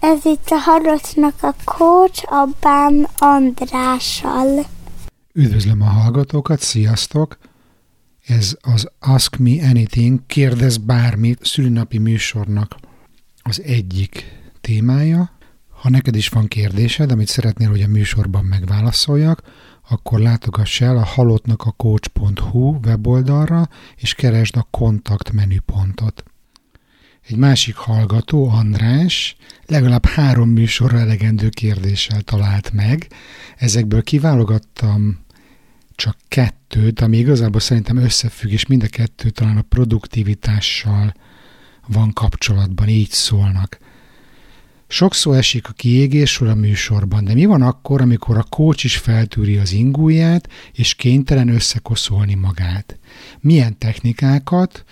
Ez itt a Harocnak a Coach, a Bán Andrással. Üdvözlöm a hallgatókat, sziasztok! Ez az Ask Me Anything, kérdez bármit szülinapi műsornak az egyik témája. Ha neked is van kérdésed, amit szeretnél, hogy a műsorban megválaszoljak, akkor látogass el a halottnak a coach.hu weboldalra, és keresd a kontakt menüpontot. Egy másik hallgató, András, legalább három műsorra elegendő kérdéssel talált meg. Ezekből kiválogattam csak kettőt, ami igazából szerintem összefügg, és mind a kettő talán a produktivitással van kapcsolatban, így szólnak. Sokszor esik a kiégésről a műsorban, de mi van akkor, amikor a kócs is feltűri az ingúját, és kénytelen összekoszolni magát? Milyen technikákat,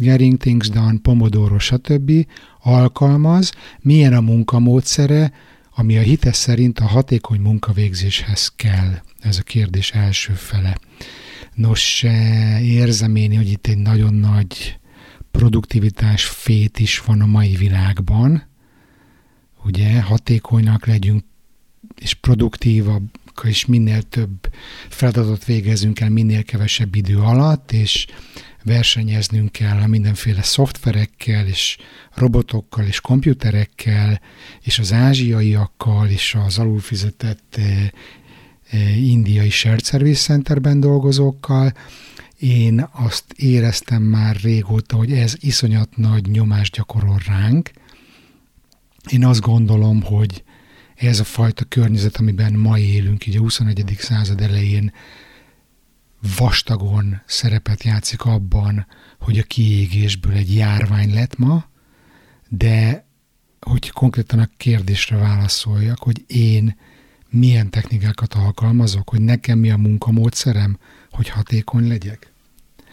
Getting Things Done, Pomodoro, stb. alkalmaz, milyen a munkamódszere, ami a hites szerint a hatékony munkavégzéshez kell. Ez a kérdés első fele. Nos, érzem én, hogy itt egy nagyon nagy produktivitás fét is van a mai világban. Ugye, hatékonynak legyünk, és produktívabb, és minél több feladatot végezünk el minél kevesebb idő alatt, és versenyeznünk kell mindenféle szoftverekkel, és robotokkal, és komputerekkel, és az ázsiaiakkal, és az alulfizetett eh, eh, indiai shared service centerben dolgozókkal. Én azt éreztem már régóta, hogy ez iszonyat nagy nyomást gyakorol ránk. Én azt gondolom, hogy ez a fajta környezet, amiben ma élünk, így a 21. század elején vastagon szerepet játszik abban, hogy a kiégésből egy járvány lett ma, de hogy konkrétan a kérdésre válaszoljak, hogy én milyen technikákat alkalmazok, hogy nekem mi a munkamódszerem, hogy hatékony legyek.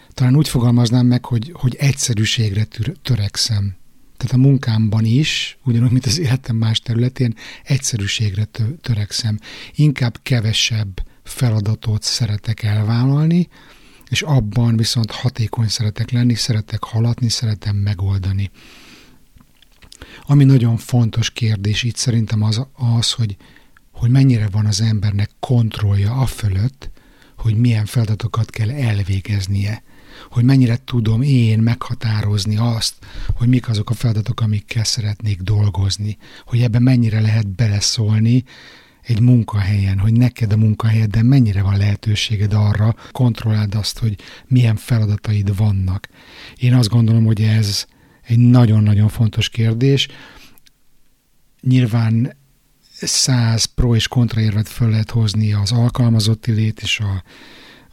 Talán úgy fogalmaznám meg, hogy, hogy egyszerűségre törekszem. Tehát a munkámban is, ugyanúgy, mint az életem más területén, egyszerűségre törekszem. Inkább kevesebb feladatot szeretek elvállalni, és abban viszont hatékony szeretek lenni, szeretek haladni, szeretem megoldani. Ami nagyon fontos kérdés itt szerintem az, az hogy, hogy mennyire van az embernek kontrollja a fölött, hogy milyen feladatokat kell elvégeznie. Hogy mennyire tudom én meghatározni azt, hogy mik azok a feladatok, amikkel szeretnék dolgozni. Hogy ebben mennyire lehet beleszólni, egy munkahelyen, hogy neked a munkahelyeden mennyire van lehetőséged arra, kontrolláld azt, hogy milyen feladataid vannak. Én azt gondolom, hogy ez egy nagyon-nagyon fontos kérdés. Nyilván száz pro és kontraérvet föl lehet hozni az alkalmazotti lét és a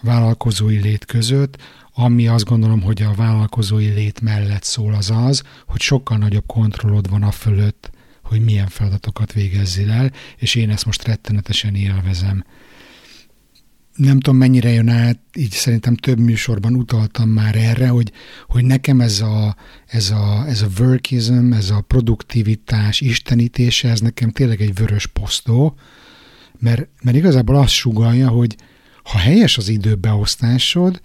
vállalkozói lét között, ami azt gondolom, hogy a vállalkozói lét mellett szól az az, hogy sokkal nagyobb kontrollod van a fölött, hogy milyen feladatokat végezzél el, és én ezt most rettenetesen élvezem. Nem tudom, mennyire jön át, így szerintem több műsorban utaltam már erre, hogy, hogy nekem ez a, ez, a, ez a workism, ez a produktivitás istenítése, ez nekem tényleg egy vörös posztó, mert, mert igazából azt sugalja, hogy ha helyes az időbeosztásod,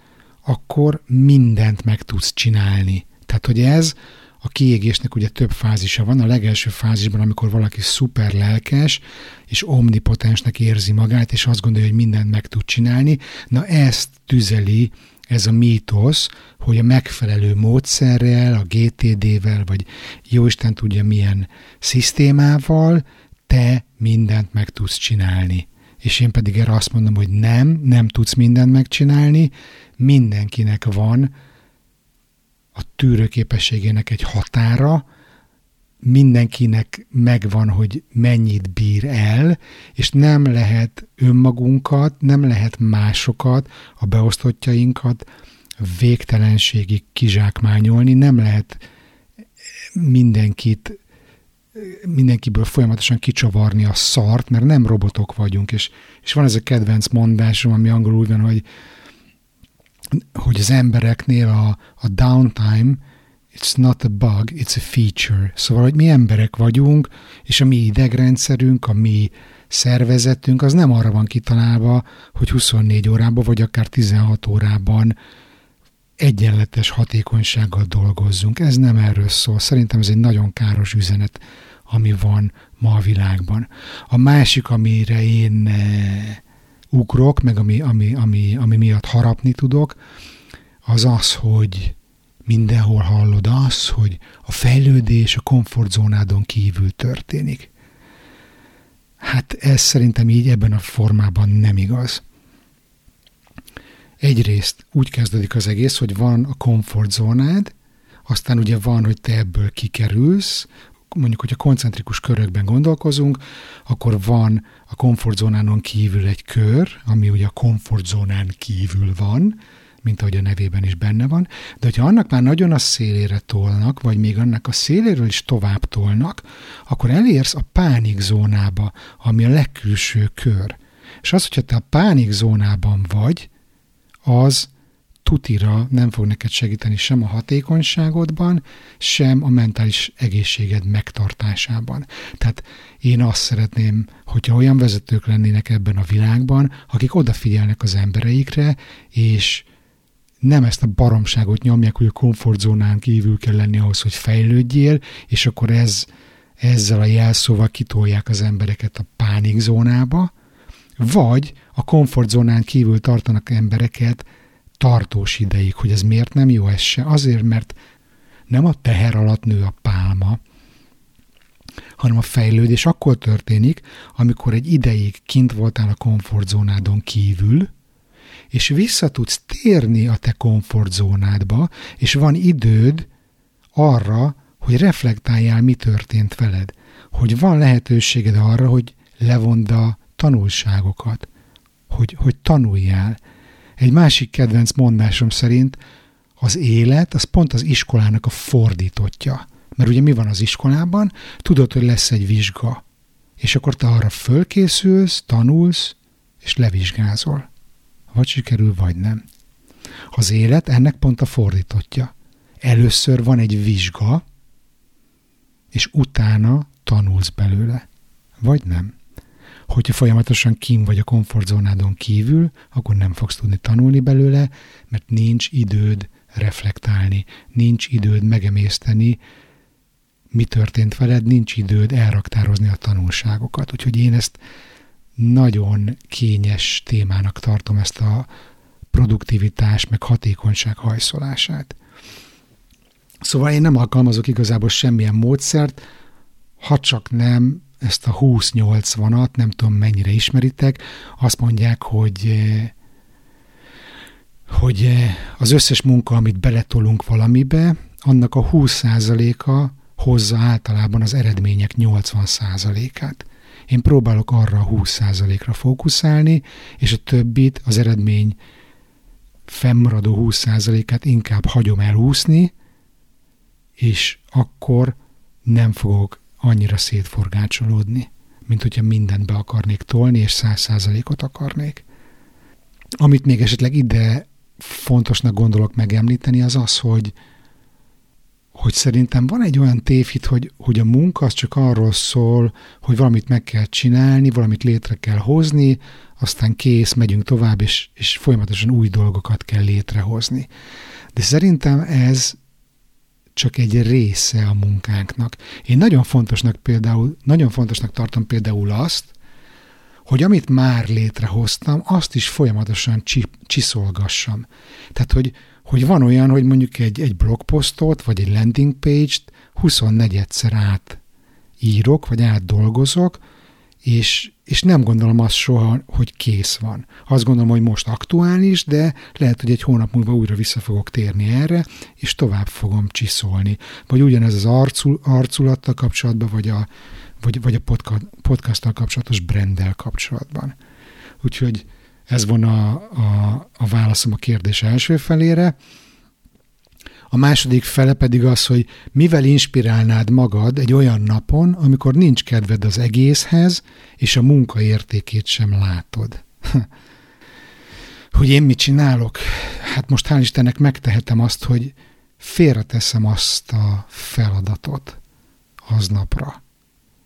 akkor mindent meg tudsz csinálni. Tehát, hogy ez a kiégésnek ugye több fázisa van. A legelső fázisban, amikor valaki szuper lelkes, és omnipotensnek érzi magát, és azt gondolja, hogy mindent meg tud csinálni. Na ezt tüzeli ez a mítosz, hogy a megfelelő módszerrel, a GTD-vel, vagy jóisten tudja milyen szisztémával, te mindent meg tudsz csinálni. És én pedig erre azt mondom, hogy nem, nem tudsz mindent megcsinálni, mindenkinek van a tűrőképességének egy határa, mindenkinek megvan, hogy mennyit bír el, és nem lehet önmagunkat, nem lehet másokat, a beosztottjainkat végtelenségig kizsákmányolni, nem lehet mindenkit mindenkiből folyamatosan kicsavarni a szart, mert nem robotok vagyunk, és, és van ez a kedvenc mondásom, ami angolul van, hogy hogy az embereknél a, a downtime it's not a bug, it's a feature. Szóval, hogy mi emberek vagyunk, és a mi idegrendszerünk, a mi szervezetünk, az nem arra van kitalálva, hogy 24 órában, vagy akár 16 órában egyenletes hatékonysággal dolgozzunk. Ez nem erről szól. Szerintem ez egy nagyon káros üzenet ami van ma a világban. A másik, amire én eh, ugrok, meg ami, ami, ami, ami miatt harapni tudok, az az, hogy mindenhol hallod az, hogy a fejlődés a komfortzónádon kívül történik. Hát ez szerintem így ebben a formában nem igaz. Egyrészt úgy kezdődik az egész, hogy van a komfortzónád, aztán ugye van, hogy te ebből kikerülsz, mondjuk, hogyha koncentrikus körökben gondolkozunk, akkor van a komfortzónánon kívül egy kör, ami ugye a komfortzónán kívül van, mint ahogy a nevében is benne van, de hogyha annak már nagyon a szélére tolnak, vagy még annak a széléről is tovább tolnak, akkor elérsz a pánikzónába, ami a legkülső kör. És az, hogyha te a pánikzónában vagy, az tutira nem fog neked segíteni sem a hatékonyságodban, sem a mentális egészséged megtartásában. Tehát én azt szeretném, hogyha olyan vezetők lennének ebben a világban, akik odafigyelnek az embereikre, és nem ezt a baromságot nyomják, hogy a komfortzónán kívül kell lenni ahhoz, hogy fejlődjél, és akkor ez, ezzel a jelszóval kitolják az embereket a pánikzónába, vagy a komfortzónán kívül tartanak embereket tartós ideig, hogy ez miért nem jó, ez. Azért, mert nem a teher alatt nő a pálma, hanem a fejlődés akkor történik, amikor egy ideig kint voltál a komfortzónádon kívül, és vissza tudsz térni a te komfortzónádba, és van időd arra, hogy reflektáljál, mi történt veled. Hogy van lehetőséged arra, hogy levond a tanulságokat, hogy, hogy tanuljál. Egy másik kedvenc mondásom szerint az élet az pont az iskolának a fordítottja. Mert ugye mi van az iskolában? Tudod, hogy lesz egy vizsga. És akkor te arra fölkészülsz, tanulsz, és levizsgázol. Vagy sikerül, vagy nem. Az élet ennek pont a fordítottja. Először van egy vizsga, és utána tanulsz belőle. Vagy nem hogyha folyamatosan kim vagy a komfortzónádon kívül, akkor nem fogsz tudni tanulni belőle, mert nincs időd reflektálni, nincs időd megemészteni, mi történt veled, nincs időd elraktározni a tanulságokat. Úgyhogy én ezt nagyon kényes témának tartom ezt a produktivitás meg hatékonyság hajszolását. Szóval én nem alkalmazok igazából semmilyen módszert, ha csak nem ezt a 20-80-at, nem tudom mennyire ismeritek, azt mondják, hogy eh, hogy eh, az összes munka, amit beletolunk valamibe, annak a 20%-a hozza általában az eredmények 80%-át. Én próbálok arra a 20%-ra fókuszálni, és a többit, az eredmény fennmaradó 20%-át inkább hagyom elúszni, és akkor nem fogok annyira szétforgácsolódni, mint hogyha mindent be akarnék tolni, és száz százalékot akarnék. Amit még esetleg ide fontosnak gondolok megemlíteni, az az, hogy, hogy szerintem van egy olyan tévhit, hogy, hogy a munka az csak arról szól, hogy valamit meg kell csinálni, valamit létre kell hozni, aztán kész, megyünk tovább, és, és folyamatosan új dolgokat kell létrehozni. De szerintem ez csak egy része a munkánknak. Én nagyon fontosnak például, nagyon fontosnak tartom például azt, hogy amit már létrehoztam, azt is folyamatosan csi, csiszolgassam. Tehát, hogy, hogy van olyan, hogy mondjuk egy, egy blogposztot, vagy egy landing page-t 24-szer át írok, vagy átdolgozok, és, és nem gondolom azt soha, hogy kész van. Azt gondolom, hogy most aktuális, de lehet, hogy egy hónap múlva újra vissza fogok térni erre, és tovább fogom csiszolni. Vagy ugyanez az arcul, arculattal kapcsolatban, vagy a, vagy, vagy a podcast, podcasttal kapcsolatos branddel kapcsolatban. Úgyhogy ez van a, a, a válaszom a kérdés első felére. A második fele pedig az, hogy mivel inspirálnád magad egy olyan napon, amikor nincs kedved az egészhez, és a munka értékét sem látod. hogy én mit csinálok? Hát most hál' Istennek megtehetem azt, hogy félreteszem azt a feladatot aznapra.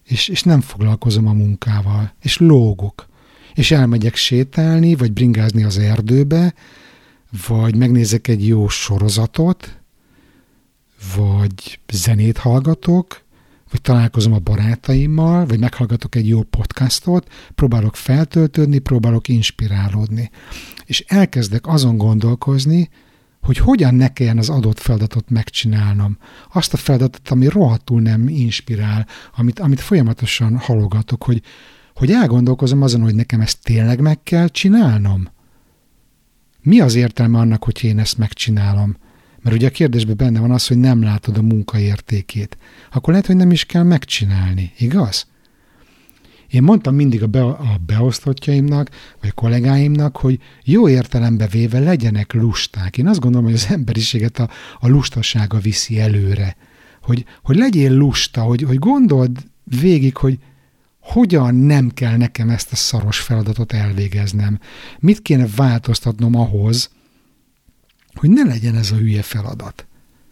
És, és nem foglalkozom a munkával, és lógok. És elmegyek sétálni, vagy bringázni az erdőbe, vagy megnézek egy jó sorozatot, vagy zenét hallgatok, vagy találkozom a barátaimmal, vagy meghallgatok egy jó podcastot, próbálok feltöltődni, próbálok inspirálódni. És elkezdek azon gondolkozni, hogy hogyan ne kelljen az adott feladatot megcsinálnom. Azt a feladatot, ami rohadtul nem inspirál, amit, amit folyamatosan halogatok, hogy, hogy elgondolkozom azon, hogy nekem ezt tényleg meg kell csinálnom. Mi az értelme annak, hogy én ezt megcsinálom? Mert ugye a kérdésben benne van az, hogy nem látod a munka értékét. Akkor lehet, hogy nem is kell megcsinálni, igaz? Én mondtam mindig a, be, a beosztottjaimnak, vagy a kollégáimnak, hogy jó értelembe véve legyenek lusták. Én azt gondolom, hogy az emberiséget a, a lustasága viszi előre. Hogy, hogy legyél lusta, hogy, hogy gondold végig, hogy hogyan nem kell nekem ezt a szaros feladatot elvégeznem. Mit kéne változtatnom ahhoz, hogy ne legyen ez a hülye feladat.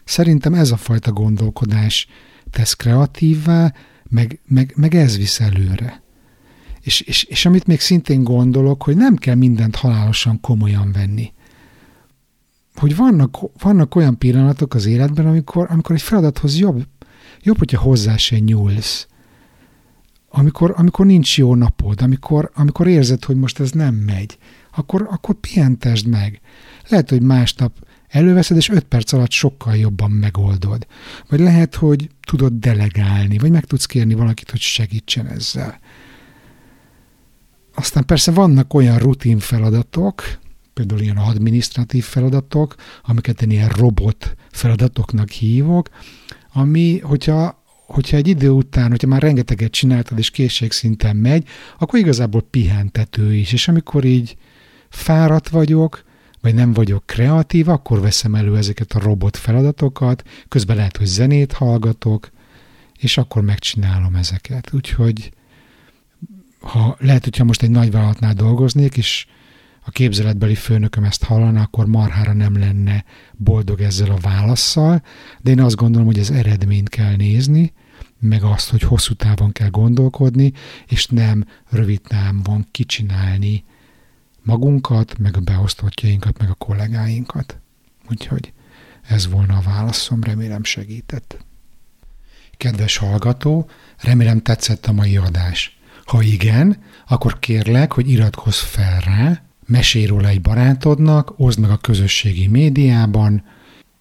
Szerintem ez a fajta gondolkodás tesz kreatívvá, meg, meg, meg ez visz előre. És, és, és amit még szintén gondolok, hogy nem kell mindent halálosan komolyan venni. Hogy vannak, vannak olyan pillanatok az életben, amikor, amikor egy feladathoz jobb, jobb, hogyha hozzá se nyúlsz. Amikor, amikor nincs jó napod, amikor, amikor érzed, hogy most ez nem megy, akkor, akkor pihentesd meg. Lehet, hogy másnap előveszed, és öt perc alatt sokkal jobban megoldod. Vagy lehet, hogy tudod delegálni, vagy meg tudsz kérni valakit, hogy segítsen ezzel. Aztán persze vannak olyan rutin feladatok, például ilyen administratív feladatok, amiket én ilyen robot feladatoknak hívok, ami, hogyha, hogyha egy idő után, hogyha már rengeteget csináltad, és készségszinten megy, akkor igazából pihentető is. És amikor így fáradt vagyok, vagy nem vagyok kreatív, akkor veszem elő ezeket a robot feladatokat, közben lehet, hogy zenét hallgatok, és akkor megcsinálom ezeket. Úgyhogy ha, lehet, hogyha most egy nagy vállalatnál dolgoznék, és a képzeletbeli főnököm ezt hallaná, akkor marhára nem lenne boldog ezzel a válaszsal, de én azt gondolom, hogy az eredményt kell nézni, meg azt, hogy hosszú távon kell gondolkodni, és nem rövid távon kicsinálni magunkat, meg a beosztottjainkat, meg a kollégáinkat. Úgyhogy ez volna a válaszom, remélem segített. Kedves hallgató, remélem tetszett a mai adás. Ha igen, akkor kérlek, hogy iratkozz fel rá, mesélj róla egy barátodnak, oszd meg a közösségi médiában,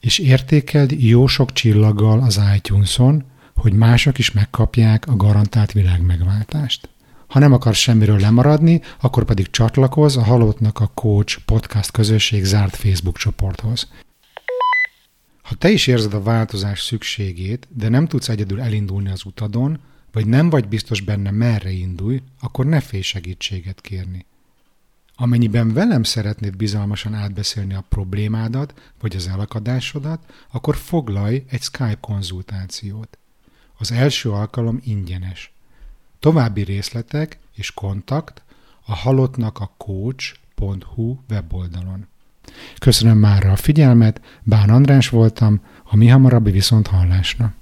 és értékeld jó sok csillaggal az iTunes-on, hogy mások is megkapják a garantált világmegváltást. Ha nem akarsz semmiről lemaradni, akkor pedig csatlakozz a Halottnak a Coach podcast közösség zárt Facebook csoporthoz. Ha te is érzed a változás szükségét, de nem tudsz egyedül elindulni az utadon, vagy nem vagy biztos benne merre indulj, akkor ne félj segítséget kérni. Amennyiben velem szeretnéd bizalmasan átbeszélni a problémádat, vagy az elakadásodat, akkor foglalj egy Skype konzultációt. Az első alkalom ingyenes. További részletek és kontakt a halottnak a coach.hu weboldalon. Köszönöm már a figyelmet, Bán András voltam, a mi hamarabbi viszont hallásra.